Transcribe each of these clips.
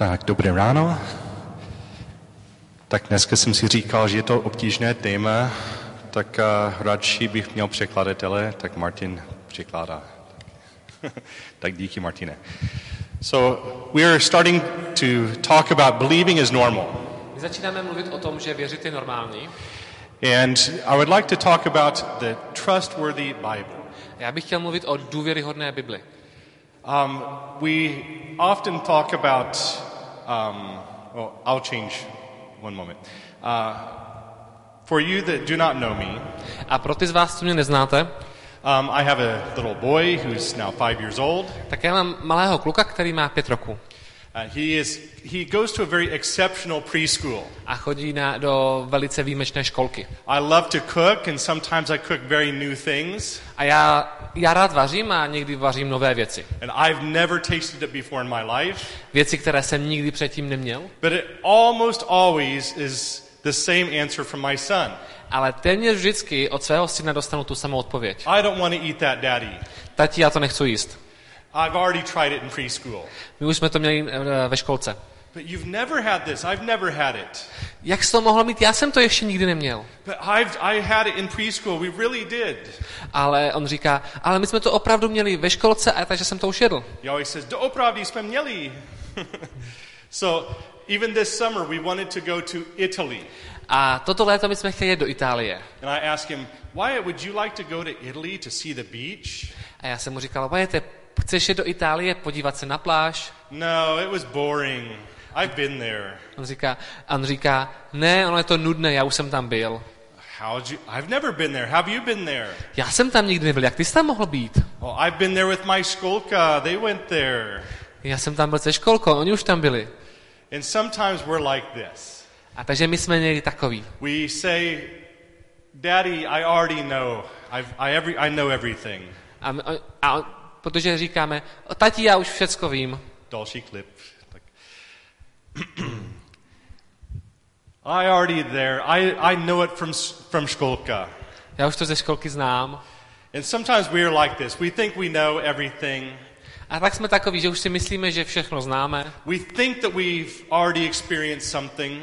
Tak, dobré ráno. Tak dneska jsem si říkal, že je to obtížné téma, tak uh, radši bych měl překladatele, tak Martin překládá. tak díky, Martine. So, we are starting to talk about believing is normal. My začínáme mluvit o tom, že věřit je normální. And I would like to talk about the trustworthy Bible. Já bych chtěl mluvit o důvěryhodné Bibli. Um, we often talk about, um, well, I'll change one moment. Uh, for you that do not know me, A pro ty z vás, co mě neznáte, um, I have a little boy who's now five years old. tak já mám malého kluka, který má pět roků. Uh, he, is, he goes to a very exceptional preschool. A chodí na, do velice výjimečné školky. I love to cook, and sometimes I cook very new things. A já, já rád vařím a někdy vařím nové věci. And I've never tasted it before in my life. Věci, které jsem nikdy předtím neměl. But it almost always is the same answer from my son. Ale téměř vždycky od svého syna dostanu tu samou odpověď. I don't want to eat that, daddy. Tati, já to nechci jíst. I've already tried it in preschool. My už jsme to měli eh, ve školce. But you've never had this. I've never had it. Jak jsi to mohl mít? Já jsem to ještě nikdy neměl. But I've, I had it in preschool. We really did. Ale on říká, ale my jsme to opravdu měli ve školce, a takže jsem to už jedl. He always says, Doopravdy jsme měli. so even this summer, we wanted to go to Italy. A toto léto my jsme chtěli jet do Itálie. And I asked him, Wyatt, would you like to go to Italy to see the beach? A já jsem mu říkal, Vajete, chceš jet do Itálie, podívat se na pláž? No, it was boring. I've been there. On říká, on říká, ne, ono je to nudné, já už jsem tam byl. How'd you? I've never been there. Have you been there? Já jsem tam nikdy nebyl, jak ty jsi tam mohl být? Well, I've been there with my skolka. They went there. Já jsem tam byl se školkou, oni už tam byli. And sometimes we're like this. A takže my jsme někdy takový. We say, Daddy, I already know. I've, I, every, I know everything. A, a, a protože říkáme, tati, já už všecko vím. Další klip. Tak. I already there. I, I know it from, from školka. Já už to ze školky znám. And sometimes we're like this. We think we know everything. A tak jsme takový, že už si myslíme, že všechno známe. We think that we've already experienced something.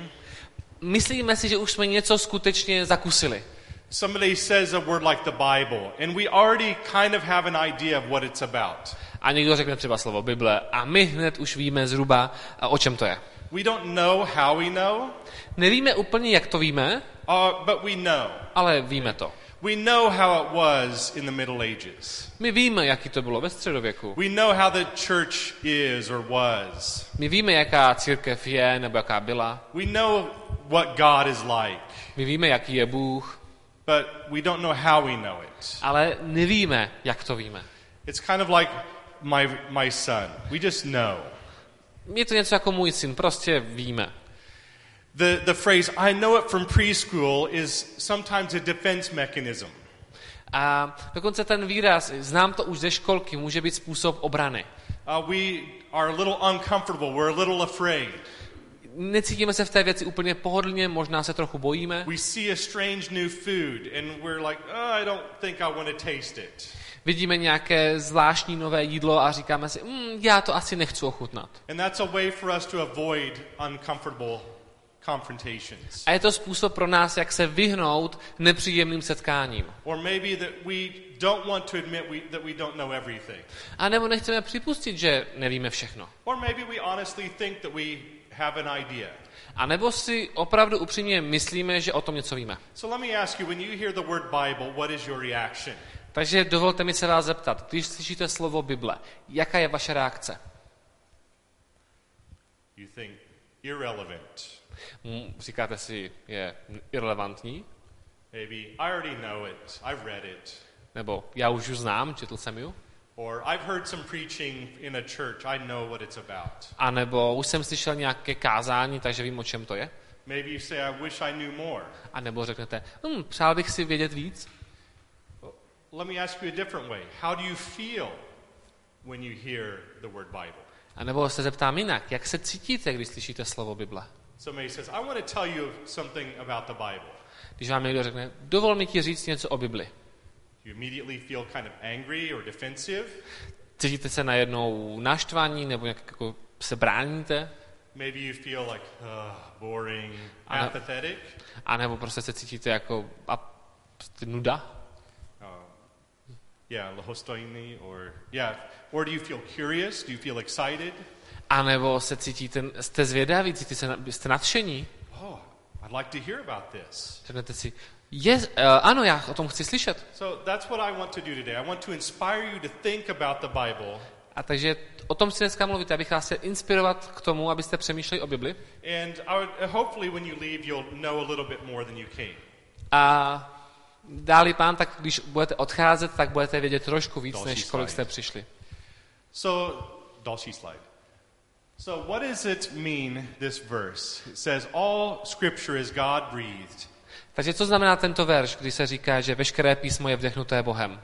Myslíme si, že už jsme něco skutečně zakusili. Somebody says a word like the Bible, and we already kind of have an idea of what it's about. A někdo řekne třeba slovo Bible a my hned už víme zhruba, a o čem to je. We don't know how we know, Nevíme úplně, jak to víme, uh, but we know. ale víme to. We know how it was in the Middle Ages. My víme, jaký to bylo ve středověku. We know how the church is or was. My víme, jaká církev je nebo jaká byla. We know what God is like, My víme, jaký je Bůh, but we don't know how we know it. ale nevíme, jak to víme. It's kind of like my, my son. We just know. Je to něco jako můj syn, prostě víme. The, the phrase, I know it from preschool, is sometimes a defense mechanism. A dokonce ten výraz, znám to už ze školky, může být způsob obrany. Uh, we are a little uncomfortable, we're a little afraid. Necítíme se v té věci úplně pohodlně, možná se trochu bojíme. We see a strange new food, and we're like, oh, I don't think I want to taste it. Vidíme nějaké zvláštní nové jídlo a říkáme si, mm, já to asi nechci ochutnat. And that's a way for us to avoid uncomfortable confrontations. A je to způsob pro nás, jak se vyhnout nepříjemným setkáním. Or maybe that we don't want to admit we, that we don't know everything. A nebo nechceme připustit, že nevíme všechno. Or maybe we honestly think that we have an idea. A nebo si opravdu upřímně myslíme, že o tom něco víme. So let me ask you when you hear the word Bible, what is your reaction? Takže dovolte mi se vás zeptat, když slyšíte slovo Bible, jaká je vaše reakce? You think irrelevant. Mm, Říkáte si, je irrelevantní? Maybe I already know it. I've read it. Nebo já už ji znám, četl jsem ji? Or I've heard some preaching in a church. I know what it's about. A nebo už jsem slyšel nějaké kázání, takže vím, o čem to je? Maybe you say, I wish I knew more. A nebo řeknete, hm, přál bych si vědět víc? Let me ask you a different way. How do you feel when you hear the word Bible? A nebo se zeptám jinak, jak se cítíte, když slyšíte slovo Bible? Somebody says, I want to tell you something about the Bible. Když vám někdo řekne, dovol mi ti říct něco o Bibli. You immediately feel kind of angry or defensive. Cítíte se najednou naštvaní nebo nějak jako se bráníte? maybe you feel like uh, boring, apathetic. A nebo prostě se cítíte jako a, nuda. Uh, yeah, or yeah, or do you feel curious? Do you feel excited? A nebo se cítíte, jste zvědaví, cítíte se, jste nadšení. Oh, I'd like to hear about this. Řeknete si, je, uh, ano, já o tom chci slyšet. So that's what I want to do today. I want to inspire you to think about the Bible A takže o tom si dneska mluvit, abych vás chtěl inspirovat k tomu, abyste přemýšleli o Bibli. And I would, uh, hopefully, when you leave, you'll know a little bit more than you came. A dáli pán, tak když budete odcházet, tak budete vědět trošku víc, Další než kolik slide. jste přišli. So, další slide. So, what does it mean, this verse? It says, All scripture is God breathed. Takže co znamená tento verš, kdy se říká, že veškeré písmo je vdechnuté Bohem?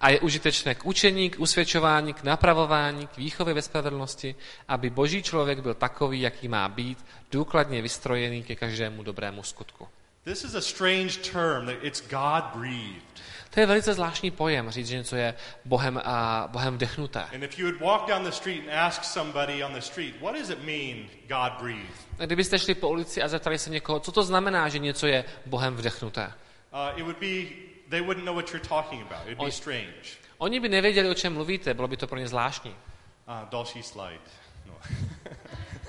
A je užitečné k učení, k usvědčování, k napravování, k výchově ve spravedlnosti, aby boží člověk byl takový, jaký má být, důkladně vystrojený ke každému dobrému skutku. This is a strange term that it's God breathed. To je velice zvláštní pojem, říct, že něco je Bohem, a Bohem vdechnuté. And if you would walk down the street and ask somebody on the street, what does it mean, God breathed? A Kdybyste šli po ulici a zeptali se někoho, co to znamená, že něco je Bohem vdechnuté. Uh, it would be, they wouldn't know what you're talking about. It'd be Oj. strange. Oni by nevěděli, o čem mluvíte, bylo by to pro ně zvláštní. Uh, další slide. No.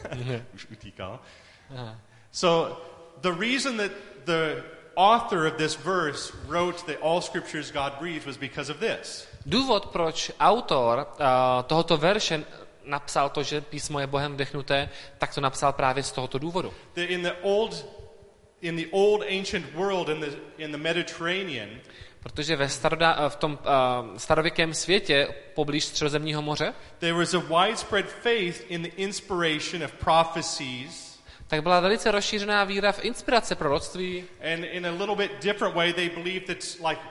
Už utíkal. Aha. So the reason that the author of this verse wrote that all scripture is God breathed was because of this. Důvod, proč autor uh, tohoto verše napsal to, že písmo je Bohem vdechnuté, tak to napsal právě z tohoto důvodu. That in the old in the old ancient world in the in the Mediterranean, Protože ve staroda, eh, v tom uh, starověkém světě poblíž Středozemního moře, there was a widespread faith in the inspiration of prophecies tak byla velice rozšířená víra v inspirace proroctví and in a little bit different way they believed that like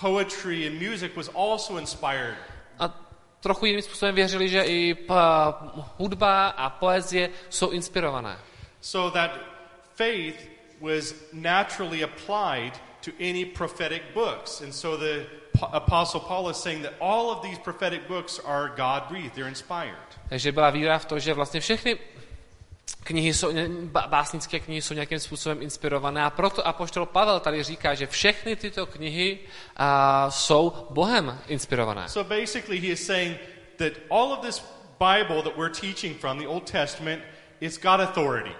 poetry and music was also inspired. a trochu jiným způsobem věřili, že i p- hudba a poezie jsou inspirované. So that faith was naturally applied to any prophetic books. And so the Apostle Paul is saying that all of these prophetic books are God breathed, they're inspired. Takže byla víra v to, že vlastně všechny knihy jsou, básnické knihy jsou nějakým způsobem inspirované a proto apoštol Pavel tady říká, že všechny tyto knihy a, jsou Bohem inspirované. So basically, he is saying that all of this Bible that we're teaching from, the Old Testament, it's got authority.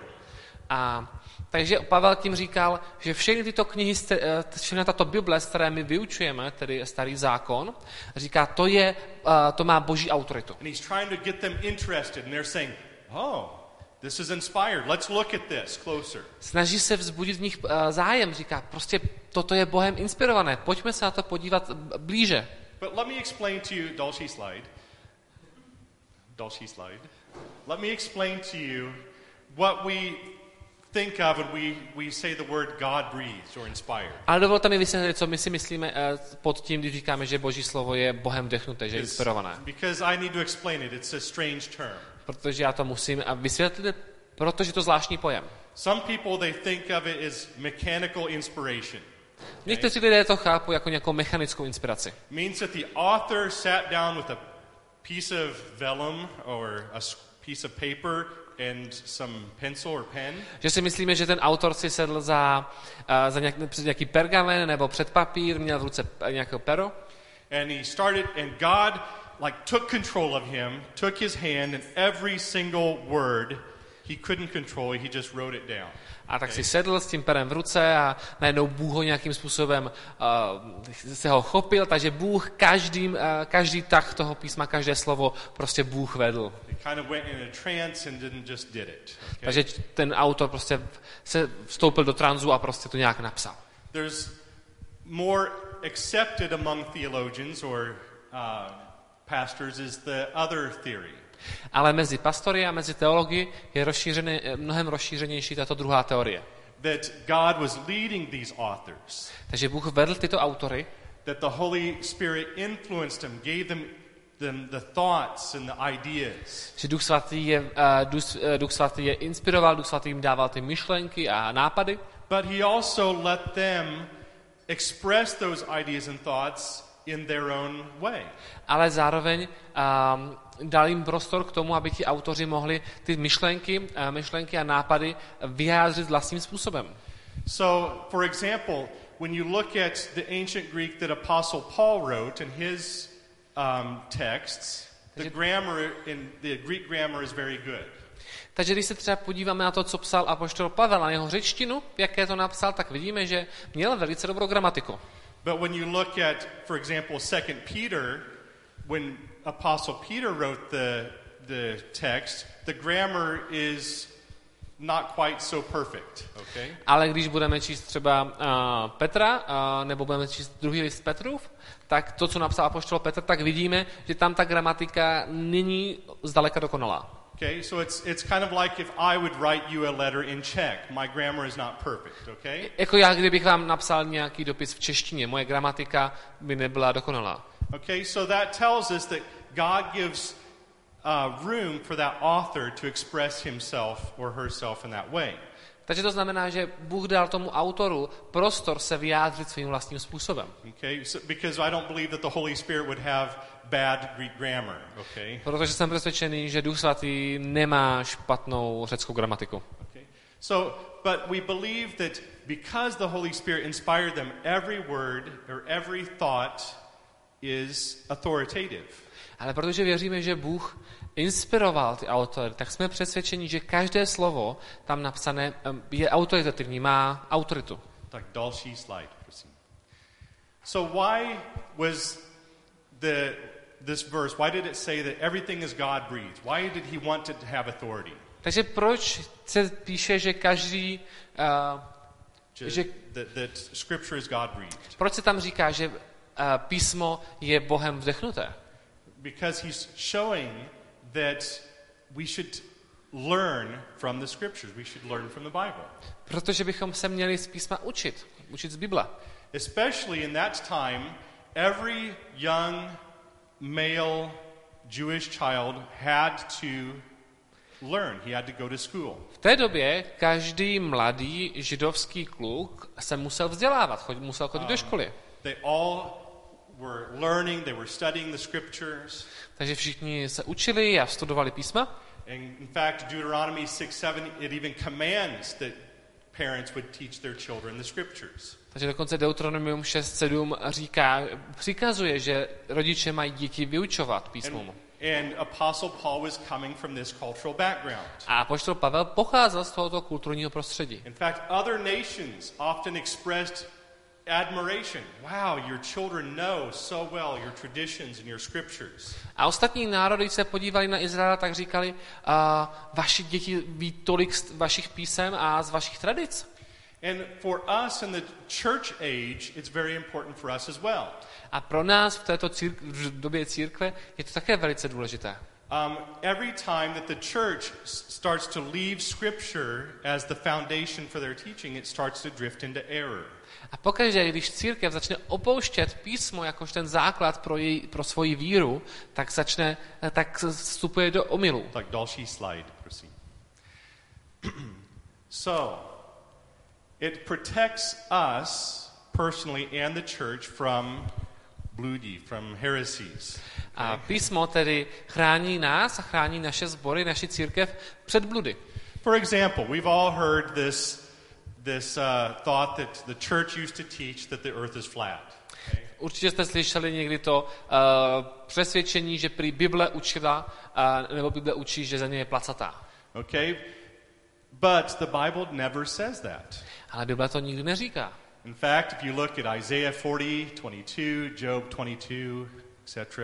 A takže Pavel tím říkal, že všechny tyto knihy, eh, všechna tato Bible, z které my vyučujeme, tedy starý zákon, říká, to, je, eh, to má boží autoritu. And he's trying to get them interested, and they're saying, oh, this is inspired. Let's look at this closer. Snaží se vzbudit v nich eh, zájem, říká, prostě toto je Bohem inspirované, pojďme se na to podívat blíže. But let me explain to you, další slide. Další slide. Let me explain to you what we think of when we, we say the word God breathed or inspired. Ale dovolte mi vysvětlit, co my si myslíme eh, pod tím, když říkáme, že boží slovo je Bohem vdechnuté, že je inspirované. because I need to explain it. It's a strange term. Protože já to musím a vysvětlit, protože to zvláštní pojem. Some people they think of it as mechanical inspiration. Někteří lidé to chápou jako nějakou mechanickou inspiraci. means that the author sat down with a piece of vellum or a piece of paper and some pencil or pen, Že si myslíme, že ten autor si sedl za, uh, za nějak, před nějaký pergamen nebo před papír, měl v ruce p- nějaké pero and he started, and God like took control of him, took his hand, and every single word he couldn't control, he just wrote it down. a tak si sedl s tím perem v ruce a najednou Bůh ho nějakým způsobem uh, se ho chopil, takže Bůh každým, uh, každý tak toho písma, každé slovo prostě Bůh vedl. Takže ten autor prostě se vstoupil do tranzu a prostě to nějak napsal. There's more accepted among theologians or uh, pastors is the other theory. Ale mezi pastory a mezi teology je rozšířený, mnohem rozšířenější tato druhá teorie. that God was leading these authors, Takže Bůh vedl tyto autory, that the Holy Spirit influenced them, gave them, them the thoughts and the ideas. že Duch Svatý je, uh, Duch, uh, Duch Svatý je inspiroval, Duch Svatý jim dával ty myšlenky a nápady, But He also let them express those ideas and thoughts in their own way. ale zároveň um, dal jim prostor k tomu, aby ti autoři mohli ty myšlenky, uh, myšlenky a nápady vyjádřit vlastním způsobem. So, for example, when you look at the ancient Greek that Apostle Paul wrote in his um, texts, the grammar in the Greek grammar is very good. Takže když se třeba podíváme na to, co psal apoštol Pavel a jeho řečtinu, jaké to napsal, tak vidíme, že měl velice dobrou gramatiku. But when you look at, for example, 2 Peter, when Apostle Peter wrote the, the text, the grammar is not quite so perfect, okay? Ale když budeme číst třeba uh, Petra, uh, nebo budeme číst druhý list Petrův, tak to, co napsal apoštol Petr, tak vidíme, že tam ta gramatika není zdaleka dokonalá. Okay, so it's, it's kind of like if I would write you a letter in Czech. My grammar is not perfect, okay? Jako já, kdybych vám napsal nějaký dopis v češtině, moje gramatika by nebyla dokonalá. Okay, so that tells us that God gives uh, room for that author to express himself or herself in that way. Takže to znamená, že Bůh dal tomu autoru prostor se vyjádřit svým vlastním způsobem. Okay, so, because I don't believe that the Holy Spirit would have bad Greek grammar, okay? Protože jsem přesvědčený, že Duch Svatý nemá špatnou řeckou gramatiku. Okay. So, but we believe that because the Holy Spirit inspired them, every word or every thought is authoritative. Ale protože věříme, že Bůh inspiroval ty autory, tak jsme přesvědčeni, že každé slovo tam napsané je autoritativní, má autoritu. Tak další slide, prosím. So why was the this verse, why did it say that everything is God breathed? Why did he want it to have authority? Takže proč se píše, že každý, uh, Že- that, that scripture is God breathed? proč se tam říká, že uh, písmo je Bohem vdechnuté? Because he's showing that we should learn from the scriptures. We should learn from the Bible. Protože bychom se měli z písma učit, učit z Bible. Especially in that time, every young male Jewish child had to learn. He had to go to school. V té době každý mladý židovský kluk se musel vzdělávat, chod, musel chodit do školy. They all were learning, they were studying the scriptures. Takže všichni se učili a studovali písma. And in fact, Deuteronomy 6 7, it even commands that parents would teach their children the scriptures. Takže dokonce Deuteronomium 6.7 říká, přikazuje, že rodiče mají děti vyučovat písmu. And, and Apostle Paul was coming from this cultural background. A apoštol Pavel pocházel z tohoto kulturního prostředí. In fact, other nations often expressed admiration. Wow, your children know so well your traditions and your scriptures. A ostatní národy, když se podívali na Izrael, tak říkali, uh, vaši děti ví tolik z vašich písem a z vašich tradic. And for us in the church age, it's very important for us as well. A pro nás v této círk- v době církve je to také velice důležité. Um, every time that the church starts to leave Scripture as the foundation for their teaching, it starts to drift into error. A pokaždé, když církev začne opouštět písmo jakož ten základ pro, její, pro svoji víru, tak začne, tak vstupuje do omylu. Tak další slide, prosím. so, it protects us personally and the church from bludi, from heresies. A písmo tedy chrání nás a chrání naše sbory, naši církev před bludy. For example, we've all heard this, this uh, thought that the church used to teach that the earth is flat. Okay? Určitě jste slyšeli někdy to uh, přesvědčení, že prý Bible učila, uh, nebo Bible učí, že země je placatá. Okay? But the Bible never says that. Ale Bible to nikdy neříká. In fact, if you look at Isaiah 40, 22, Job 22, etc.,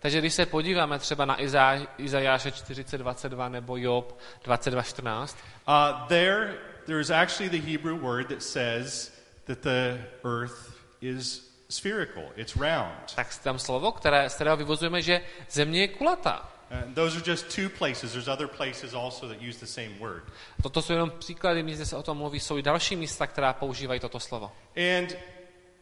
Takže když se podíváme třeba na Izá, Izajáše 40.22 nebo Job 22.14, uh, there there is actually the Hebrew word that says that the earth is spherical, it's round. tak tam slovo, které, z kterého vyvozujeme, že země je kulatá. And those are just two places. There's other places also that use the same word. Toto jsou jenom příklady, kde se o tom mluví, jsou i další místa, která používají toto slovo. And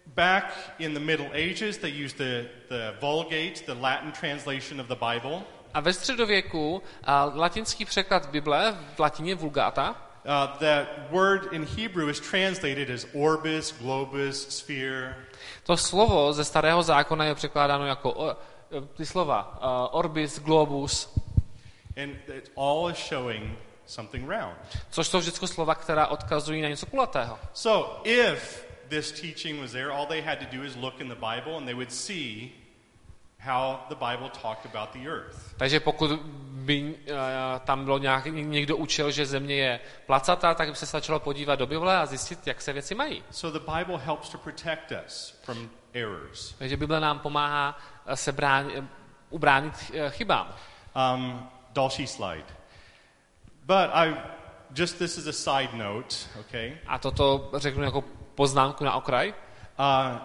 back in the Middle Ages, they used the, the Vulgate, the Latin translation of the Bible. A ve středověku a latinský překlad Bible v latině Vulgáta, Uh, that word in Hebrew is translated as orbis, globus, sphere. To slovo ze starého zákona je překládáno jako ty slova uh, orbis, globus, And it all is showing something round. což jsou vždycky slova, která odkazují na něco kulatého. So if this teaching was there, all they had to do is look in the Bible and they would see how the Bible talked about the earth. Takže pokud by uh, tam bylo nějak, někdo učil, že země je placatá, tak by se stačilo podívat do Bible a zjistit, jak se věci mají. So the Bible helps to protect us from errors. Takže Bible nám pomáhá eh, se bránit, ubránit eh, chybám. Um, další slide. But I just this is a side note, okay? A toto řeknu jako poznámku na okraj. Uh,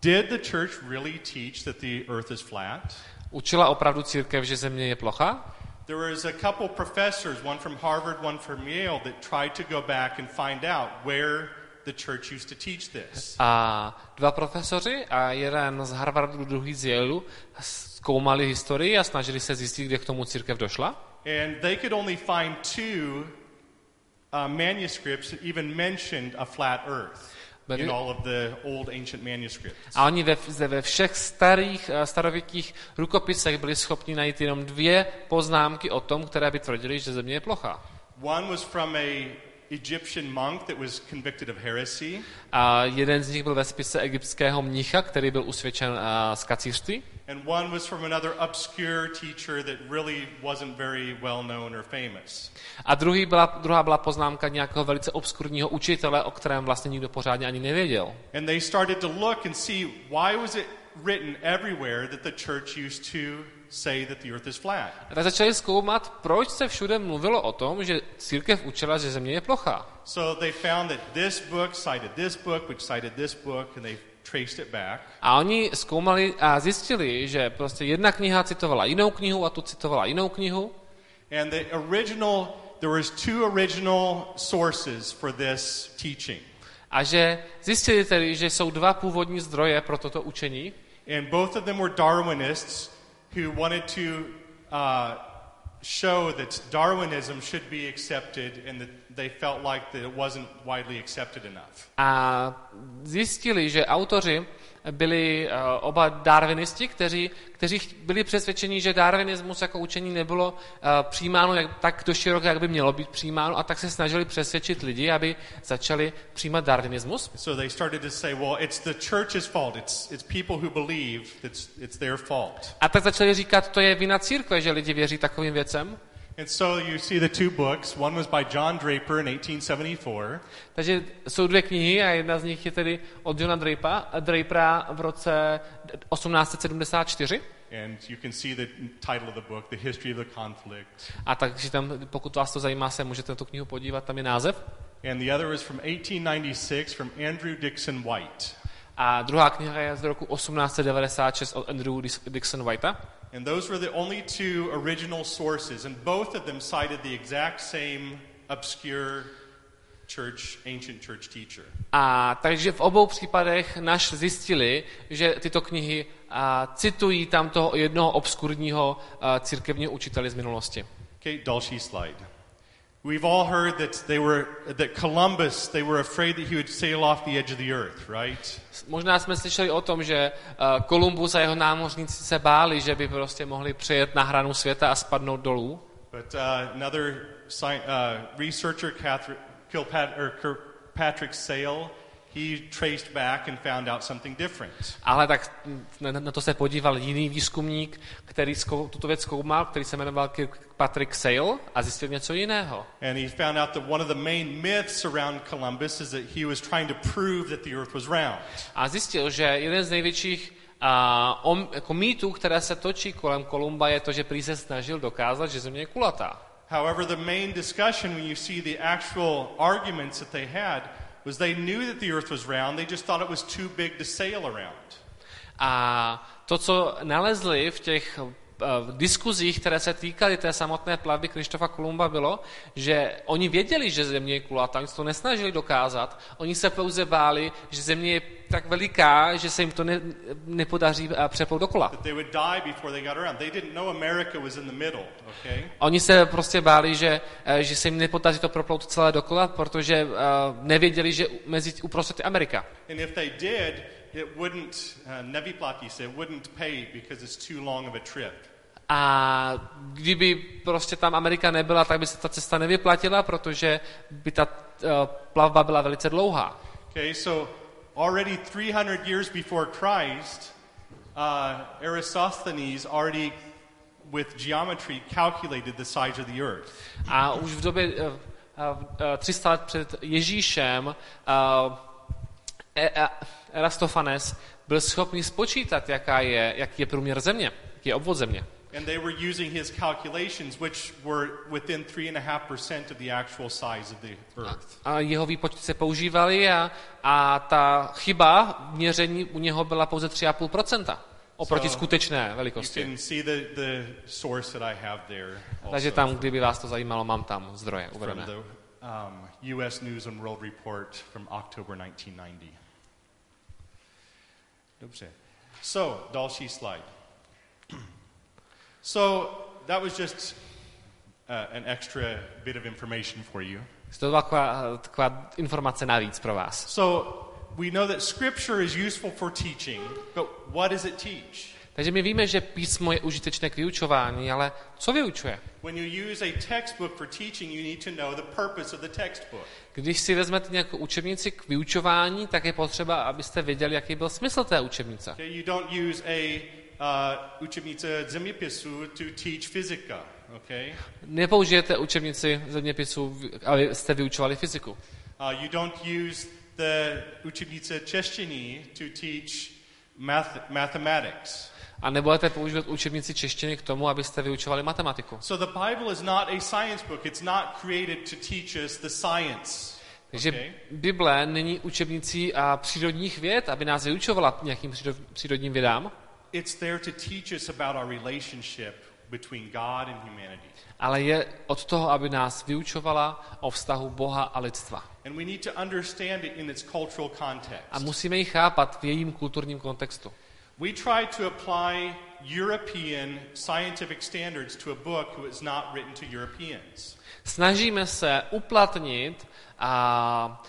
did the church really teach that the earth is flat? Učila opravdu církev, že země je plocha? There was a couple professors, one from Harvard, one from Yale, that tried to go back and find out where the church used to teach this. A dva profesoři a jeden z Harvardu, druhý z Yaleu zkoumali historii a snažili se zjistit, kde k tomu církev došla. And they could only find two uh, manuscripts that even mentioned a flat earth in all of the old ancient manuscripts. A oni ve, ve všech starých eh, starověkých rukopisech byli schopni najít jenom dvě poznámky o tom, které by tvrdili, že země je plochá. One was from a Egyptian monk that was convicted of heresy. A jeden z nich byl ve spise egyptského mnicha, který byl usvědčen uh, z kacířství. And one was from another obscure teacher that really wasn't very well known or famous. A druhý byla, druhá byla poznámka nějakého velice obskurního učitele, o kterém vlastně nikdo pořádně ani nevěděl. And they started to look and see why was it written everywhere that the church used to say that the earth is flat. A tak začali zkoumat, proč se všude mluvilo o tom, že církev učila, že země je plochá. So they found that this book cited this book, which cited this book, and they traced it back. A oni zkoumali a zjistili, že prostě jedna kniha citovala jinou knihu a tu citovala jinou knihu. And the original, there was two original sources for this teaching. A že zjistili tedy, že jsou dva původní zdroje pro toto učení. And both of them were Darwinists who wanted to uh, show that Darwinism should be accepted and that they felt like that it wasn't widely accepted enough. A zjistili, že autoři byli uh, oba darwinisti, kteří, kteří byli přesvědčeni, že darwinismus jako učení nebylo uh, přijímáno jak, tak do široké, jak by mělo být přijímáno a tak se snažili přesvědčit lidi, aby začali přijímat darwinismus. So they started to say, well, it's the church's fault. It's, it's people who believe it's, it's their fault. A tak začali říkat, to je vina církve, že lidi věří takovým věcem. And so you see the two books. One was by John Draper in 1874, Takže jsou dvě knihy a jedna z nich je tedy od Johna Drapera, Drapera v roce 1874. and you can see the title of the book, The History of the Conflict. A takže tam, pokud vás to zajímá, se můžete na tu knihu podívat, tam je název. And the other was from 1896 from Andrew Dixon White. A druhá kniha je z roku 1896 od Andrew Dixon Whitea. And those were the only two original sources, and both of them cited the exact same obscure church, ancient church teacher. A takže v obou případech naš zjistili, že tyto knihy a, citují tam toho jednoho obskurního a, církevního učitele z minulosti. Okay, další slide. We've all heard that they were that Columbus, they were afraid that he would sail off the edge of the earth, right? Možná jsme slyšeli o tom, že a, Kolumbus a jeho námořníci se báli, že by prostě mohli přijet na hranu světa a spadnout dolů. But uh, another sci- uh, researcher, Cather- Kilpat- or Kirkpatrick Sale, he traced back and found out something different. Ale tak na, to se podíval jiný výzkumník, který zkou, tuto věc zkoumal, který se jmenoval Patrick Sale a zjistil něco jiného. And he found out that one of the main myths around Columbus is that he was trying to prove that the earth was round. A zjistil, že jeden z největších a, om, jako mýtů, které se točí kolem Kolumba, je to, že prý se snažil dokázat, že země je kulatá. However, the main discussion when you see the actual arguments that they had was they knew that the earth was round, they just thought it was too big to sail around. A to, co nalezli v těch v diskuzích, které se týkaly té samotné plavby Krištofa Kolumba, bylo, že oni věděli, že země je kulatá, oni se to nesnažili dokázat, oni se pouze báli, že země je tak veliká, že se jim to ne, nepodaří eh, přeplout dokola. Oni se prostě báli, že, eh, že se jim nepodaří to proplout celé dokola, protože eh, nevěděli, že mezi uprostřed je Amerika. It wouldn't, uh, se, it wouldn't pay because it's too long of a trip. A kdyby prostě tam Amerika nebyla, tak by se ta cesta nevyplatila, protože by ta uh, plavba byla velice dlouhá. Okay, so already 300 years before Christ, uh, Eratosthenes already with geometry calculated the size of the earth. A už v době uh, uh, 300 let před Ježíšem uh, Erastofanes byl schopný spočítat, jaká je, jaký je průměr země, jaký je obvod země. And they were using his calculations, which were within 3.5% of the actual size of the earth. A jeho výpočty se používaly a, a ta chyba v měření u něho byla pouze 3,5% oproti So, skutečné You velikosti. can see the, the source that I have there. Takže tam, kdyby vás to zajímalo, mám tam zdroje from uvedené. the um, U.S. News and World Report from October 1990. Dobře. So, další slide. So, that was just uh, an extra bit of information for you. To byla taková, taková informace navíc pro vás. So, we know that Scripture is useful for teaching, but what does it teach? Takže my víme, že písmo je užitečné k vyučování, ale co vyučuje? When you use a textbook for teaching, you need to know the purpose of the textbook. Když si vezmete nějakou učebnici k vyučování, tak je potřeba, abyste věděli, jaký byl smysl té učebnice. Okay, uh, učebnice zeměpisu to teach fyzika, okay? Nepoužijete učebnici zeměpisu, abyste vyučovali fyziku. Uh, you don't use the učebnice češtiny to teach math- mathematics. A nebudete používat učebnici češtiny k tomu, abyste vyučovali matematiku. So the Bible is not a science book. It's not created to teach us the science. Takže Okay. Bible není učebnicí a přírodních věd, aby nás vyučovala nějakým příro- přírodním vědám, It's there to teach us about our relationship between God and humanity. ale je od toho, aby nás vyučovala o vztahu Boha a lidstva. And we need to understand it in its cultural context. A musíme ji chápat v jejím kulturním kontextu. We try to apply European scientific standards to a book that was not written to Europeans. Snažíme se uplatnit a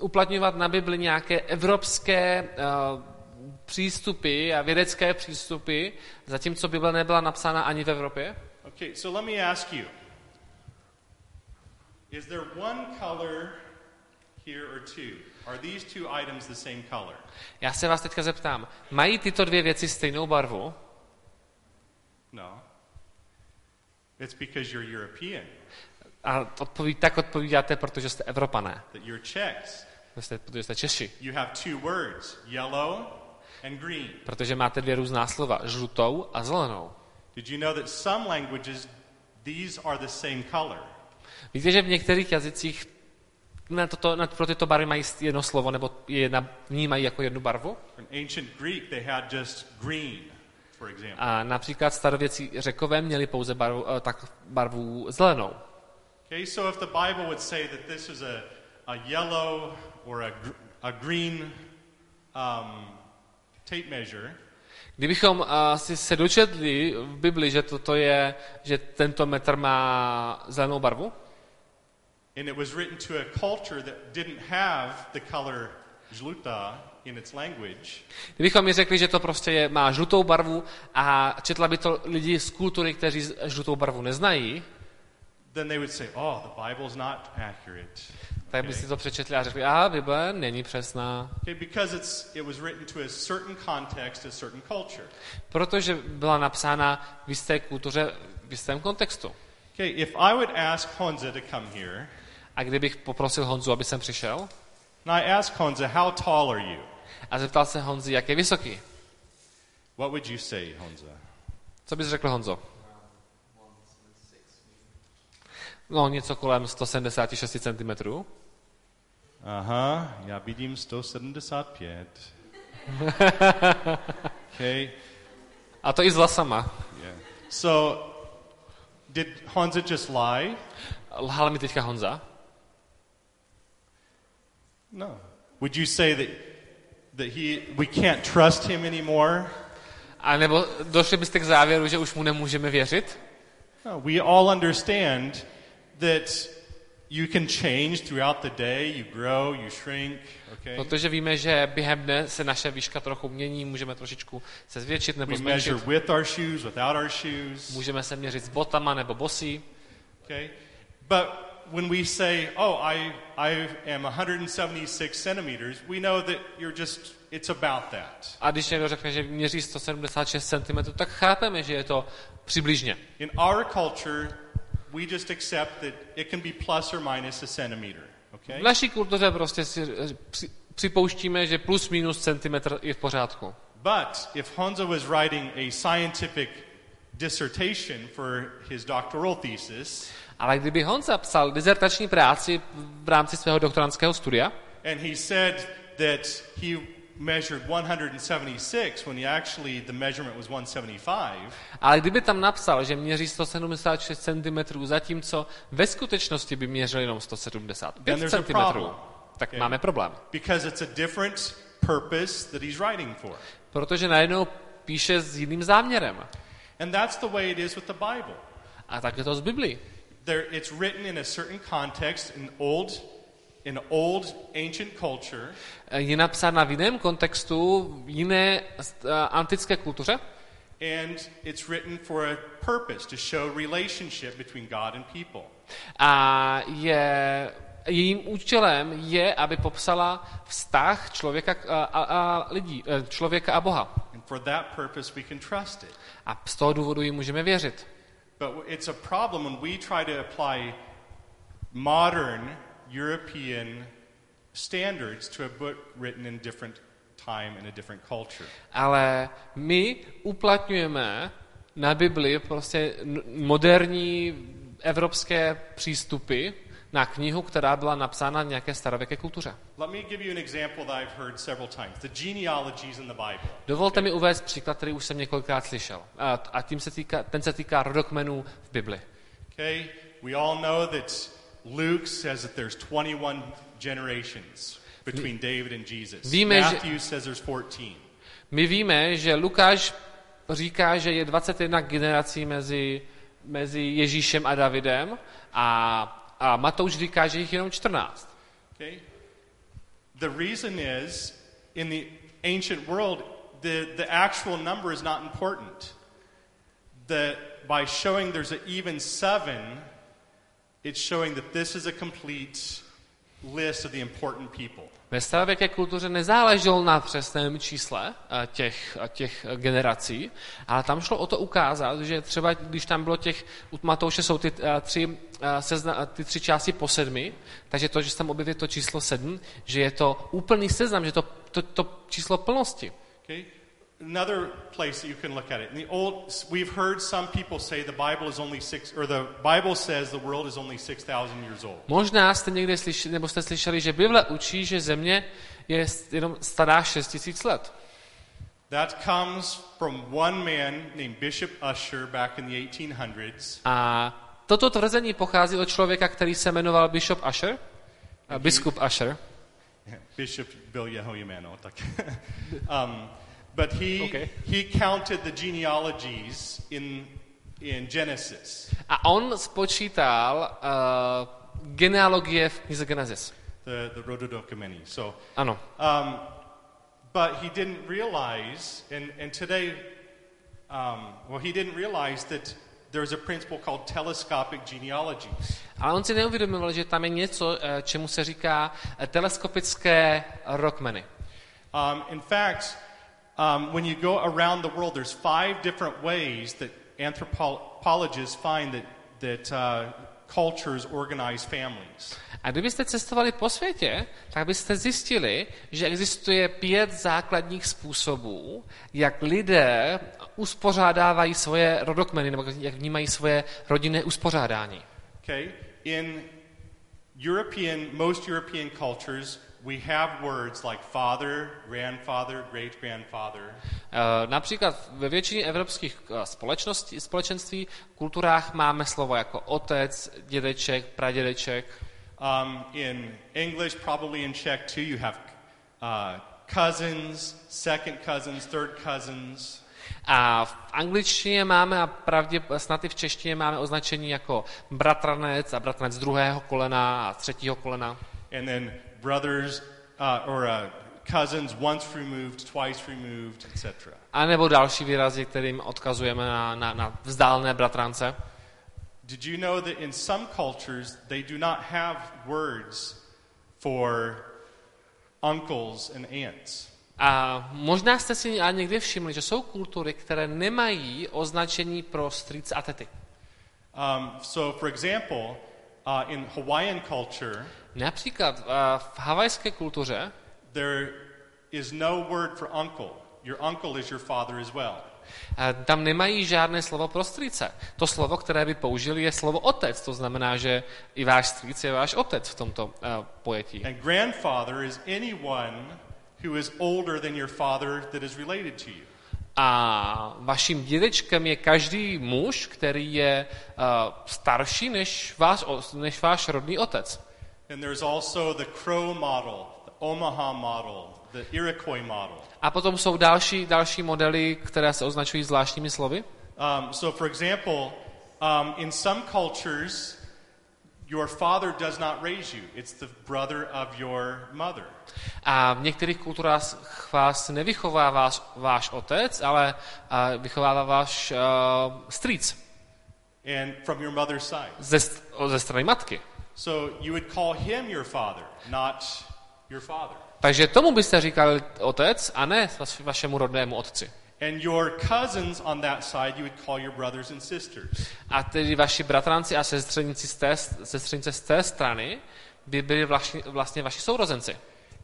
uplatňovat na Bibli nějaké evropské uh, přístupy a vědecké přístupy, zatímco Bible nebyla napsána ani v Evropě. Okay, so let me ask you Is there one color here or two? Are these two items the same color? Já se vás teďka zeptám, mají tyto dvě věci stejnou barvu? No. It's because you're European, A odpoví, tak odpovídáte, protože jste Evropané, that you're Czechs. protože jste, protože jste Češi, You have two words, yellow. Protože máte dvě různá slova, žlutou a zelenou. Did you know that some languages, these are the same color? Víte, že v některých jazycích na toto, na, pro tyto barvy mají jedno slovo, nebo je jedna, vnímají jako jednu barvu? Greek, they had just green, for example. A například starověcí řekové měli pouze barvu, eh, tak barvu zelenou. Okay, so if the Bible would say that this is a, a yellow or a, a green um, tape measure, Kdybychom uh, si se dočetli v Bibli, že toto je, že tento metr má zelenou barvu, and it was written to a culture that didn't have the color žluta in its language, kdybychom mi řekli, že to prostě je, má žlutou barvu a četla by to lidi z kultury, kteří žlutou barvu neznají, then they would say, oh, the Bible's not accurate. Tak by si to přečetli a řekli, a Bible není přesná, protože byla napsána v jisté kultuře, v jistém kontextu. A kdybych poprosil Honzu, aby sem přišel, and I ask Honza, how tall are you? a zeptal se Honzi, jak je vysoký, What would you say, Honza? co bys řekl Honzo? No, něco kolem 176 cm. Aha, já vidím 175. okay. A to i s vlasama. Yeah. So, did Honza just lie? Lhal mi teďka Honza. No. Would you say that that he we can't trust him anymore? A nebo došli byste k závěru, že už mu nemůžeme věřit? No, we all understand that you can change throughout the day, you grow, you shrink, okay? Protože víme, že během dne se naše výška trochu mění, můžeme trošičku se zvětšit nebo We measure zmenšit. with our shoes, without our shoes, Můžeme se měřit s botama nebo bosí. okay? But when we say, "Oh, I I am 176 centimeters," we know that you're just it's about that. A když někdo řekne, že měří 176 cm, tak chápeme, že je to přibližně. In our culture, we just accept that it can be plus or minus a centimeter, okay? V naší kultuře prostě si eh, při, připouštíme, že plus minus centimetr je v pořádku. But if Honza was writing a scientific dissertation for his doctoral thesis, Ale kdyby Honza psal dizertační práci v rámci svého doktorantského studia and he said that he measured 176 when he actually the measurement was 175, Ale kdyby tam napsal, že měří 176 cm, zatímco ve skutečnosti by měřil jenom 175 Then there's a cm, tak Okay. máme problém. because it's a different purpose that he's writing for. Protože najednou píše s jiným záměrem. And that's the way it is with the Bible. A tak je to z Biblii. There, it's written in a certain context in old, in old ancient culture, Je napsána v jiném kontextu, v jiné uh, antické kultuře and it's written for a purpose to show relationship between God and people. a je, jejím účelem je, aby popsala vztah člověka a, a, a lidí, eh, člověka a Boha. And for that purpose, we can trust it. A z toho důvodu jí můžeme věřit. But it's a problem when we try to apply modern European standards to a book written in different time in a different culture. Ale my uplatňujeme na Bibli prostě moderní evropské přístupy na knihu, která byla napsána v nějaké starověké kultuře. Let me give you an example that I've heard several times. The genealogies in the Bible. Dovolte mi uvést příklad, který už jsem několikrát slyšel. A, a tím se týká, ten se týká rodokmenů v Bibli. Okay? We all know that Luke says that there's 21 generations between David and Jesus. Víme, Matthew says there's 14. My víme, že Lukáš říká, že je 21 generací mezi, mezi Ježíšem a Davidem a, a Matouš říká, že jich je jenom 14. Okay? The reason is in the ancient world, the, the actual number is not important. The, by showing there's an even seven, it's showing that this is a complete list of the important people. Ve starověké kultuře nezáleželo na přesném čísle eh, těch, eh, těch eh, generací, ale tam šlo o to ukázat, že třeba když tam bylo těch, u Matouše jsou ty, tři, sezna, ty tři části po sedmi, takže to, že se tam objeví to číslo sedm, že je to úplný seznam, že to, to, to číslo plnosti. Okay? Another place that you can look at it. In the old, we've heard some people say the Bible is only six, or the Bible says the world is only 6,000 years old. Možná jste někde slyšeli, nebo jste slyšeli, že Bible učí, že země je jenom stará 6 tisíc let. That comes from one man named Bishop Usher back in the 1800s. A toto tvrzení pochází od člověka, který se jmenoval Bishop Usher, biskup Usher. Bishop Bill Yehoyamano. tak. um, but he, Okay. he counted the genealogies in, in Genesis, A on spočítal uh, genealogie v knize Genesis. the, the Rododokameni. So, Ano. um, but he didn't realize, and, and today, um, well, he didn't realize that there's a principle called telescopic genealogies. Ale on si neuvědomil, že tam je něco, eh, čemu se říká eh, teleskopické rokmeny. Um, in fact, um, when you go around the world, there's five different ways that anthropologists find that, that uh, cultures organize families. A kdybyste cestovali po světě, tak byste zjistili, že existuje pět základních způsobů, jak lidé uspořádávají svoje rodokmeny, nebo jak vnímají svoje rodinné uspořádání. Okay? In European, most European cultures, we have words like father, grandfather, great grandfather. Eh, Například ve většině evropských eh, společností, společenství, kulturách máme slovo jako otec, dědeček, pradědeček. Um, in English, probably in Czech too, you have uh, cousins, second cousins, third cousins. A v angličtině máme a pravdě, snad i v češtině máme označení jako bratranec a bratranec druhého kolena a třetího kolena. And then brothers uh, or uh, cousins once removed, twice removed, etc. A nebo další výrazy, kterým odkazujeme na, na, na vzdálené bratrance. Did you know that in some cultures they do not have words for uncles and aunts? A možná jste si ale někdy všimli, že jsou kultury, které nemají označení pro strýce a tety. Um, so, for example, uh, in Hawaiian culture, Například uh, v havajské kultuře there is no word for uncle. Your uncle is your father as well. uh, tam nemají žádné slovo pro strýce. To slovo, které by použili, je slovo otec. To znamená, že i váš strýc je váš otec v tomto uh, pojetí. And grandfather is anyone who is older than your father that is related to you. A vaším dědečkem je každý muž, který je uh, starší než váš, než váš rodný otec. And there's also the Crow model, the Omaha model, the Iroquois model. A potom jsou další, další modely, které se označují zvláštními slovy. Um, so, for example, um, in some cultures, your father does not raise you. It's the brother of your mother. A v některých kulturách vás nevychovává váš, váš otec, ale uh, vychovává váš uh, strýc And from your mother's side. ze, ze strany matky. So you would call him your father, not your father. Takže tomu byste říkali otec a ne vaš- vašemu rodnému otci. And your cousins on that side, you would call your brothers and sisters. A tedy vaši bratranci a sestřenici z té, sestřenice z té strany by byli vlastně, vlastně vaši sourozenci.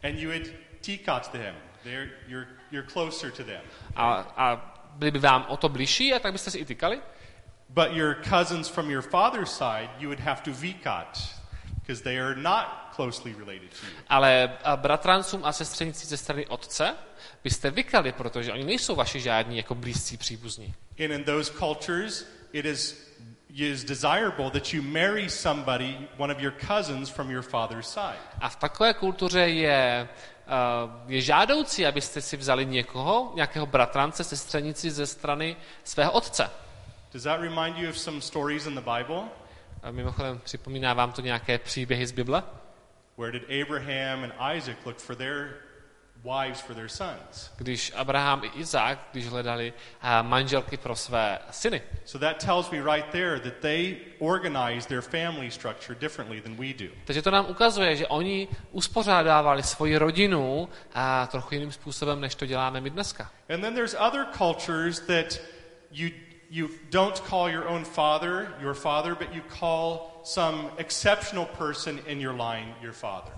And you would tikat them. They're, you're, you're closer to them. A, a byli by vám o to bližší a tak byste si i tykali. But your cousins from your father's side, you would have to vikat, they are not closely related to you. Ale a bratrancům a sestřenici ze strany otce byste vykali, protože oni nejsou vaši žádní jako blízcí příbuzní. And in those cultures, it is, is desirable that you marry somebody, one of your cousins from your father's side. A v takové kultuře je, uh, je žádoucí, abyste si vzali někoho, nějakého bratrance, sestřenici ze strany svého otce. Does that remind you of some stories in the Bible? A mimochodem, připomíná vám to nějaké příběhy z Bible? Where did Abraham and Isaac look for their wives for their sons? Když Abraham i Izák, když hledali uh, manželky pro své syny. So that tells me right there that they organize their family structure differently than we do. Takže to nám ukazuje, že oni uspořádávali svoji rodinu a trochu jiným způsobem, než to děláme my dneska. And then there's other cultures that you you don't call your own father your father, but you call some exceptional person in your line your father.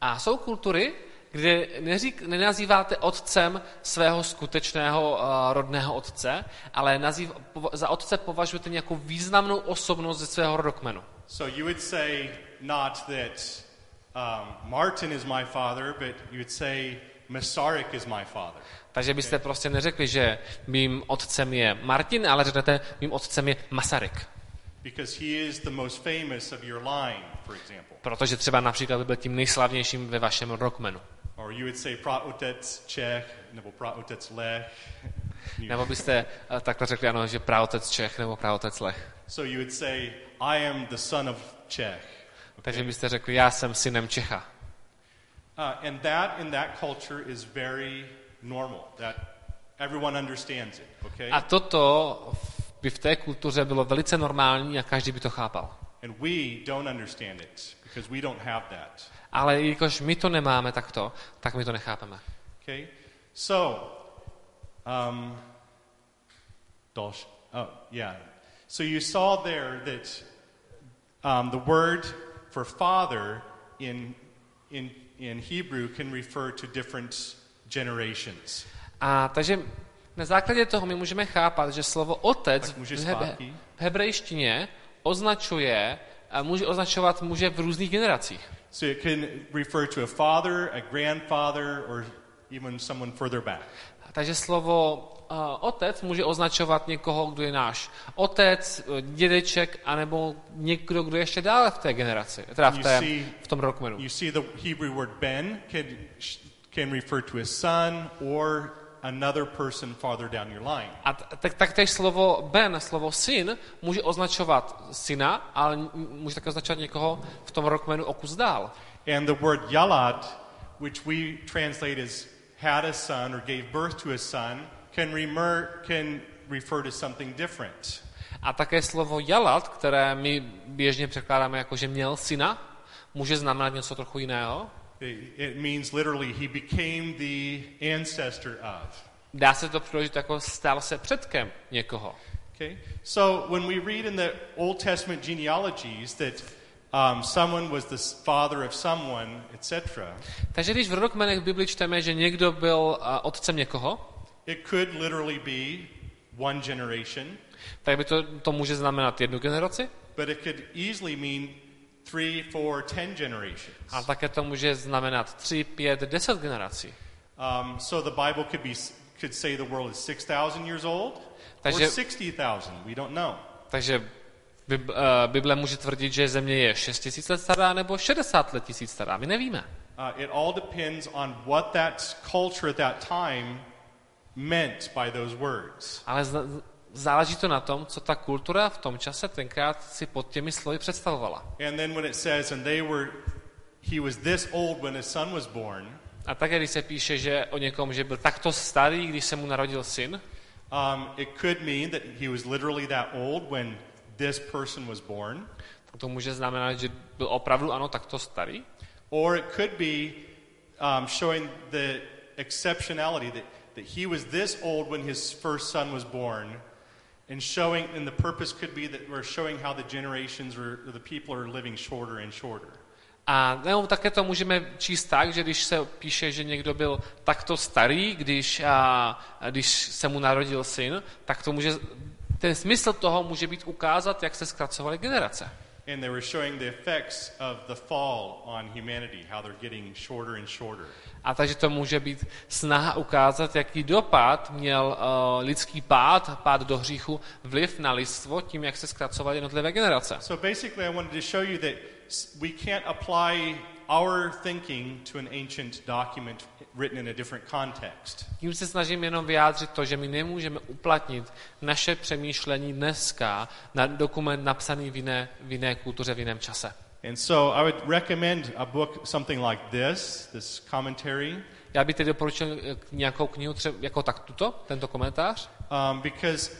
A jsou kultury, kde neřík, nenazýváte otcem svého skutečného uh, rodného otce, ale nazýv, pova, za otce považujete nějakou významnou osobnost ze svého rodokmenu. So you would say not that um, Martin is my father, but you would say Masaryk is my father. Takže byste prostě neřekli, že mým otcem je Martin, ale řeknete, mým otcem je Masaryk. Because he is the most famous of your line, for example. Protože třeba například by byl tím nejslavnějším ve vašem rodokmenu. Or you would say praotec Czech, nebo praotec Lech. You- Nebo byste uh, takhle řekli, ano, že praotec Čech nebo praotec Lech. So you would say, I am the son of Czech. Takže byste řekli, já jsem synem Čecha. Uh, and that in that culture is very normal. That everyone understands it. Okay. A toto v- by v té kultuře bylo velice normální a každý by to chápal. And we don't understand it because we don't have that. Ale jelikož my to nemáme takto, tak my to nechápeme. Okay. So, um, Dolsh. Oh, yeah. So you saw there that um, the word for father in in in Hebrew can refer to different generations. A takže na základě toho my můžeme chápat, že slovo otec v, v hebrejštině označuje a může označovat muže v různých generacích. So it can refer to a father, a grandfather, or even someone further back. Takže slovo uh, otec může označovat někoho, kdo je náš otec, dědeček, anebo někdo, kdo je ještě dále v té generaci, teda v, té, v tom rokmenu. You see the Hebrew word ben can, can refer to a son or another person farther down your line. A tak, tak též slovo ben, slovo syn, může označovat syna, ale může také označovat někoho v tom rokmenu o kus dál. And the word yalad, which we translate as had a son or gave birth to a son, can, remer, can refer to something different. A také slovo jalat, které my běžně překládáme jako, že měl syna, může znamenat něco trochu jiného. It, means literally he became the ancestor of. Dá se to přeložit jako stal se předkem někoho. Okay? So when we read in the Old Testament genealogies that um, someone was the father of someone, etc., Takže když v rodokmenech v Bibli čteme, že někdo byl uh, otcem někoho, it could literally be one generation, tak by to, to může znamenat jednu generaci, but it could easily mean three, four, ten generations. a také to může znamenat tři, pět, deset generací. Um, so the Bible could be could say the world is six thousand years old or Takže- sixty thousand. We don't know. Takže uh, Bible může tvrdit, že země je 6 tisíc let stará nebo 60 let tisíc stará. My nevíme. Uh, it all depends on what that culture at that time meant by those words. Ale z- záleží to na tom, co ta kultura v tom čase tenkrát si pod těmi slovy představovala. And then when it says, and they were, he was this old when his son was born, A také, když se píše, že o někom, že byl takto starý, když se mu narodil syn, um, it could mean that he was literally that old when this person was born, tak to může znamenat, že byl opravdu ano takto starý. or it could be um, showing the exceptionality that, that he was this old when his first son was born, and showing, and the purpose could be that we're showing how the generations or the people are living shorter and shorter. A nebo také to můžeme číst tak, že když se píše, že někdo byl takto starý, když, a, když se mu narodil syn, tak to může, ten smysl toho může být ukázat, jak se zkracovaly generace. And they were showing the effects of the fall on humanity, how they're getting shorter and shorter. A takže to může být snaha ukázat, jaký dopad měl uh, lidský pád, pád do hříchu, vliv na lidstvo tím, jak se zkracovaly jednotlivé generace. So basically, I wanted to show you that we can't apply our thinking to an ancient document written in a different context. Tím se snažím jenom vyjádřit to, že my nemůžeme uplatnit naše přemýšlení dneska na dokument napsaný v jiné, v jiné kultuře, v jiném čase. And so I would recommend a book, something like this, this commentary, Já bych tedy doporučil eh, nějakou knihu třeba jako tak tuto, tento komentář, um, because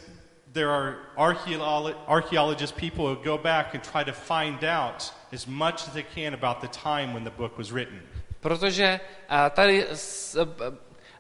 there are archeolo- archaeologists, people who go back and try to find out as much as they can about the time when the book was written. protože eh, tady s- eh,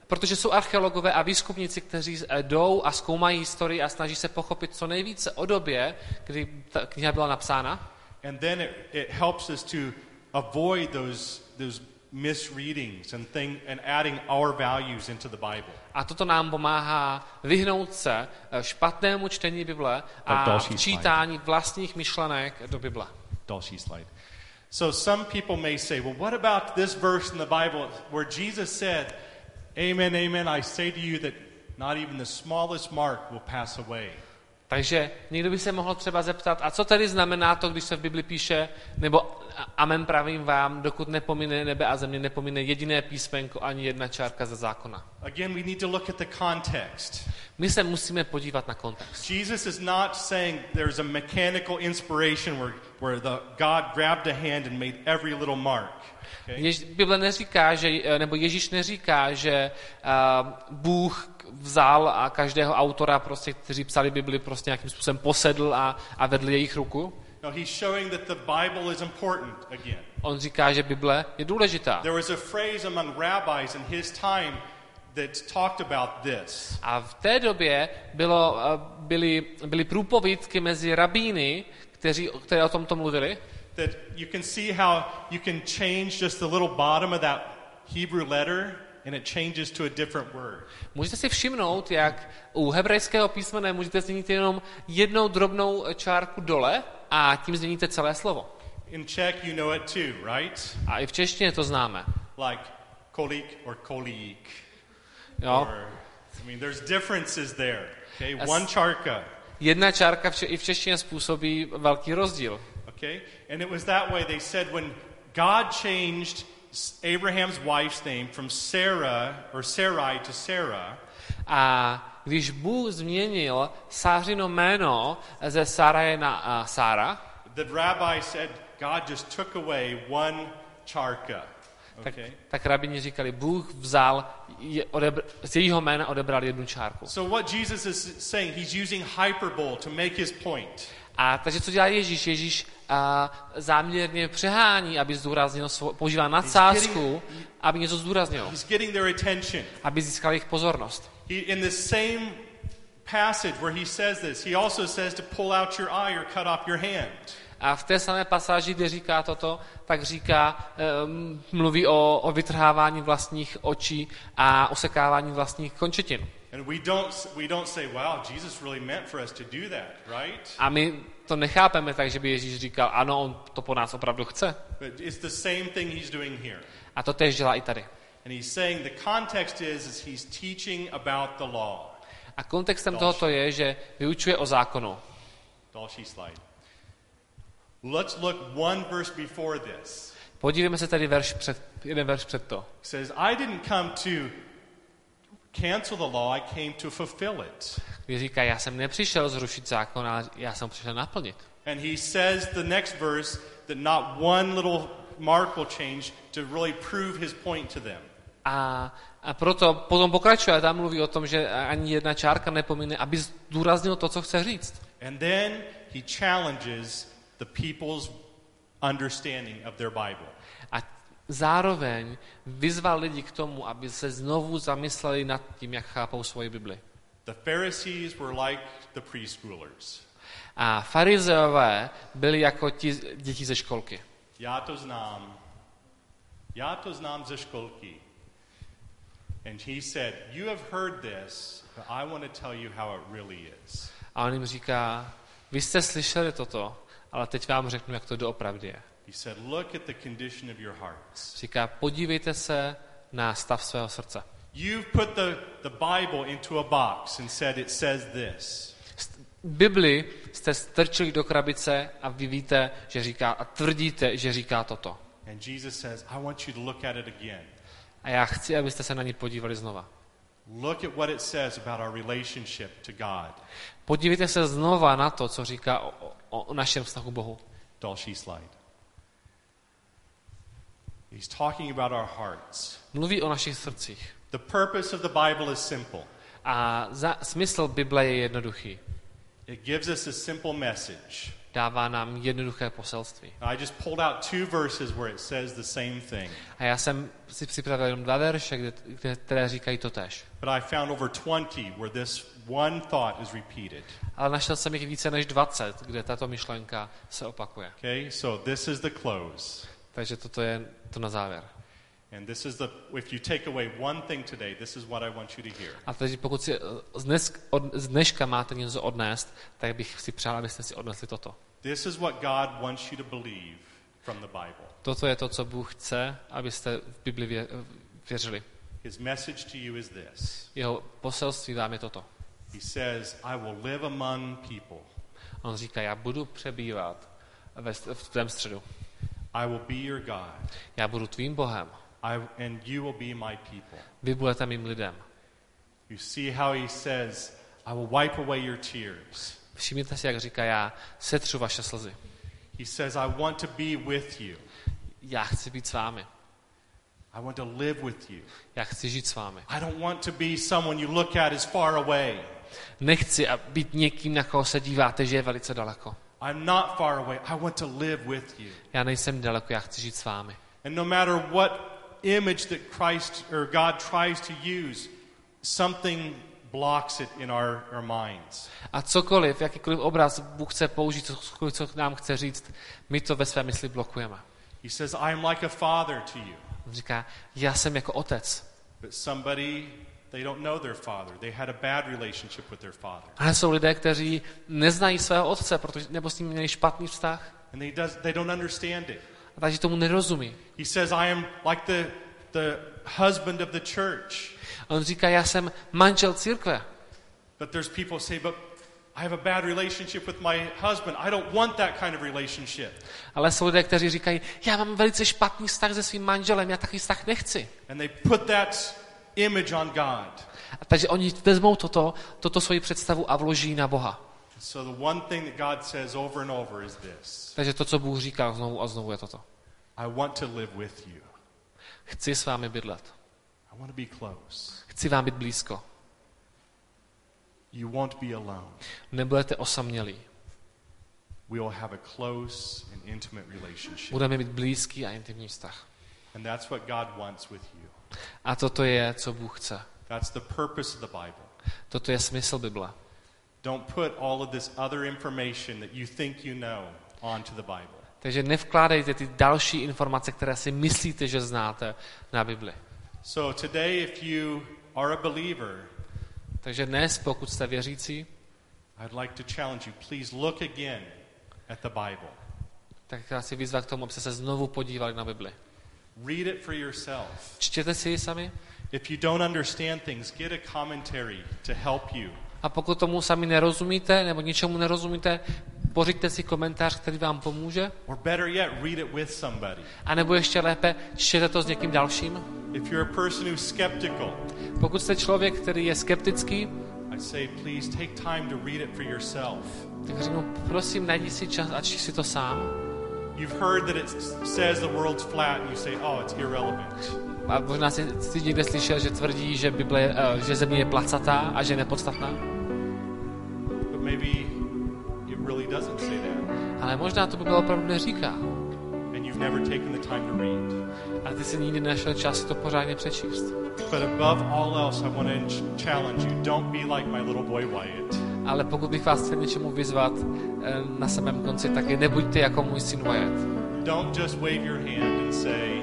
protože jsou archeologové a výzkumníci, kteří jdou a zkoumají historii a snaží se pochopit co nejvíce o době, kdy ta kniha byla napsána. And then it, it helps us to avoid those, those misreadings and, thing, and adding our values into the Bible. A toto nám pomáhá vyhnout se eh, špatnému čtení Bible a čítání vlastních myšlenek do Bible. Další slide. So some people may say, well, what about this verse in the Bible where Jesus said, Amen, amen, I say to you that not even the smallest mark will pass away. Takže někdo by se mohl třeba zeptat, a co tedy znamená to, když se v Bibli píše, nebo amen pravím vám, dokud nepomine nebe a země, nepomine jediné písmenko ani jedna čárka ze zákona. Again, we need to look at the context. My se musíme podívat na kontext. Jesus is not saying there's a mechanical inspiration where, where the God grabbed a hand and made every little mark. Okay? Jež, Bible neříká, že, nebo Ježíš neříká, že uh, Bůh vzal a každého autora, prostě, kteří psali Bibli, prostě nějakým způsobem posedl a, a vedl jejich ruku. No, he's showing that the Bible is important again. On říká, že Bible je důležitá. There was a phrase among rabbis in his time that talked about this. A v té době bylo, eh, byly, byly průpovídky mezi rabíny, kteří, které o tomto mluvili. That you can see how you can change just the little bottom of that Hebrew letter and it changes to a different word. Můžete si všimnout, jak u hebrejského písmene můžete změnit jenom jednou drobnou čárku dole a tím změníte celé slovo. In Czech, you know it too, right? A i v češtině to známe. Like kolik or kolík. Jo? Or, I mean, there's differences there. Okay, As- one charka. Jedna čárka v če- i v češtině způsobí velký rozdíl. Okay, and it was that way. They said when God changed Abraham's wife's name from Sarah or Sarai to Sarah, A když Bůh změnil Sářino jméno ze Saraje na uh, Sára, the rabbi said God just took away one charka. tak, Okay. tak rabini říkali, Bůh vzal, je, odebr, z jejího jména odebral jednu čárku. So what Jesus is saying, he's using hyperbole to make his point. A takže co dělá Ježíš? Ježíš a, záměrně přehání, aby zdůraznil, svo, používá nadsázku, aby něco zdůraznil, aby získal jejich pozornost. He, in the same passage where he says this, he also says to pull out your eye or cut off your hand. A v té samé pasáži, kde říká toto, tak říká, mluví o, o vytrhávání vlastních očí a osekávání vlastních končetin. And we don't, we don't say, wow, Jesus really meant for us to do that, right? A my to nechápeme tak, že by Ježíš říkal, ano, on to po nás opravdu chce. But it's the same thing he's doing here. A to tež dělá i tady. And he's saying the context is, is he's teaching about the law. A kontextem tohoto je, že vyučuje o zákonu. Další slide. Let's look one verse before this. Podívejme se tady verš před, jeden verš před to. Says, I didn't come to cancel the law, I came to fulfill it. Říká, já jsem nepřišel zrušit zákon, ale já jsem přišel naplnit. And he says the next verse that not one little mark will change to really prove his point to them. A, a proto potom pokračuje a tam mluví o tom, že ani jedna čárka nepomine, aby zdůraznil to, co chce říct. And then he challenges the people's understanding of their Bible. Zároveň vyzval lidi k tomu, aby se znovu zamysleli nad tím, jak chápou svoji Bibli. The Pharisees were like the preschoolers. A farizeové byli jako ti děti ze školky. Já to znám. Já to znám ze školky. And he said, You have heard this, but I want to tell you how it really is. A on jim říká, vy jste slyšeli toto, ale teď vám řeknu, jak to doopravdy je. He said, Look at the condition of your hearts. Říká, podívejte se na stav svého srdce. You've put the, the Bible into a box and said it says this. Bibli jste strčili do krabice a vy víte, že říká, a tvrdíte, že říká toto. And Jesus says, I want you to look at it again. A já chci, abyste se na ní podívali znova. Look at what it says about our relationship to God. Podívejte se znova na to, co říká o, o, o našem vztahu k Bohu. Další slide. He's talking about our hearts. Mluví o našich srdcích. The purpose of the Bible is simple. A za, smysl Bible je jednoduchý. It gives us a simple message. Dává nám jednoduché poselství. I just pulled out two verses where it says the same thing. A já jsem si připravil jenom dva verše, kde, kde, které říkají to tež. But I found over 20 where this one thought is repeated. Ale našel jsem jich více než 20, kde tato myšlenka se opakuje. Okay, so this is the close. Takže toto je to na závěr. And this is the, if you take away one thing today, this is what I want you to hear. A takže pokud si eh, z, dnes, od, z dneška máte něco odnést, tak bych si přál, abyste si odnesli toto. This is what God wants you to believe from the Bible. Toto je to, co Bůh chce, abyste v Bibli vě, věřili. His message to you is this. Jeho poselství vám je toto. He says, I will live among people. On říká, já budu přebývat ve, v tvém středu. I will be your God. Já budu tvým Bohem. I, and you will be my people. Vy budete mým lidem. You see how he says, I will wipe away your tears. Všimněte si, jak říká, já setřu vaše slzy. He says, I want to be with you. Já chci být s vámi. I want to live with you. Já chci žít s vámi. I don't want to be someone you look at as far away. Nechci být někým, na koho se díváte, že je velice daleko. I'm not far away. I want to live with you. Já nejsem daleko, já chci žít s vámi. And no matter what image that Christ or God tries to use, something blocks it in our, our minds. A cokoliv, jakýkoliv obraz Bůh chce použít, cokoliv, co nám chce říct, my to ve své mysli blokujeme. He says, I am like a father to you. On říká, já jsem jako otec. but somebody they don't know their father. They had a bad relationship with their father. Ale jsou lidé, kteří neznají svého otce, protože, nebo s ním měli špatný vztah. And they, does, they don't understand it. A takže tomu nerozumí. He says, I am like the, the husband of the church. A on říká, já jsem manžel církve. But there's people say, but I have a bad relationship with my husband. I don't want that kind of relationship. Ale jsou lidé, kteří říkají, já mám velice špatný vztah se svým manželem, já takový vztah nechci. And they put that image on God. A takže oni vezmou toto, toto svoji představu a vloží na Boha. So the one thing that God says over and over is this Takže to, co Bůh říká znovu a znovu, je toto. I want to live with you. Chci s vámi bydlet. I want to be close. Chci vám být blízko. You won't be alone. Nebudete osamělí. We will have a close and intimate relationship. Budeme mít blízký a intimní vztah. And that's what God wants with you. A toto je, co Bůh chce. That's the purpose of the Bible. Toto je smysl Bible. Don't put all of this other information that you think you know onto the Bible. Takže nevkládejte ty další informace, které si myslíte, že znáte na Bibli. So today, if you are a believer, Takže dnes, pokud jste věřící, I'd like to challenge you. Please look again at the Bible. tak já si vyzvat k tomu, abyste se znovu podívali na Bibli. Read it for yourself. Čtěte si ji sami If you don't understand things, get a commentary to help you. a pokud tomu sami nerozumíte nebo ničemu nerozumíte, pořiďte si komentář, který vám pomůže. Or better yet, read it with somebody. A nebo ještě lépe, čtěte to s někým dalším. If you're a person who's skeptical, Pokud jste člověk, který je skeptický, I say please take time to read it for yourself. tak řeknu, prosím, najdi si čas a čti si to sám. You've heard that it says the world's flat, and you say, oh, it's irrelevant. A možná jsi, jsi někde slyšel, že tvrdí, že, Bible, eh, že země je placatá a že je nepodstatná. But maybe it really doesn't say that, Ale možná to Bible opravdu neříká. and you've never taken the time to read. A ty si nikdy nenašel čas si to pořádně přečíst. But above all else, I want to ch- challenge you don't be like my little boy Wyatt. Ale pokud bych vás chtěl něčemu vyzvat eh, na samém konci, tak i nebuďte jako můj syn Wyatt. Don't just wave your hand and say,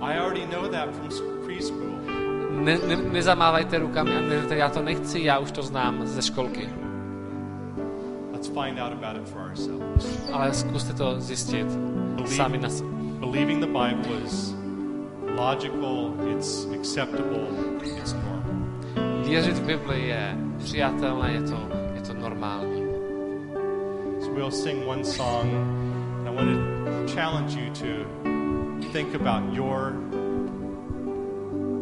I already know that from preschool. Ne, ne, nezamávajte rukami a neříkejte, já to nechci, já už to znám ze školky. Let's find out about it for ourselves. Ale zkuste to zjistit sami na sebe. Believing the Bible is logical, it's acceptable, it's normal. Věřit v Bibli je přijatelné, je to, je to normální. So we'll sing one song, and I want to challenge you to think about your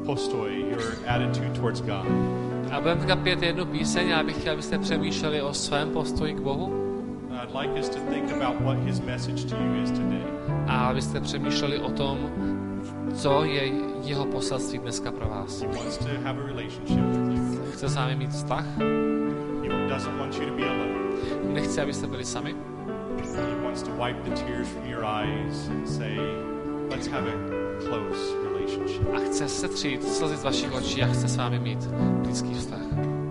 postoi, your attitude towards God. A budeme teďka pět jednu píseň a já bych chtěl, abyste přemýšleli o svém postoji k Bohu And I'd like us to think about what His message to you is today. a abyste přemýšleli o tom, co je jeho poselství dneska pro vás. He wants to have a relationship with you. Chce s vámi mít vztah, nechce, abyste byli sami, He wants to wipe the tears from your eyes and say, let's have a close relationship. a chce setřít slzy z vašich očí a chce s vámi mít blízký vztah.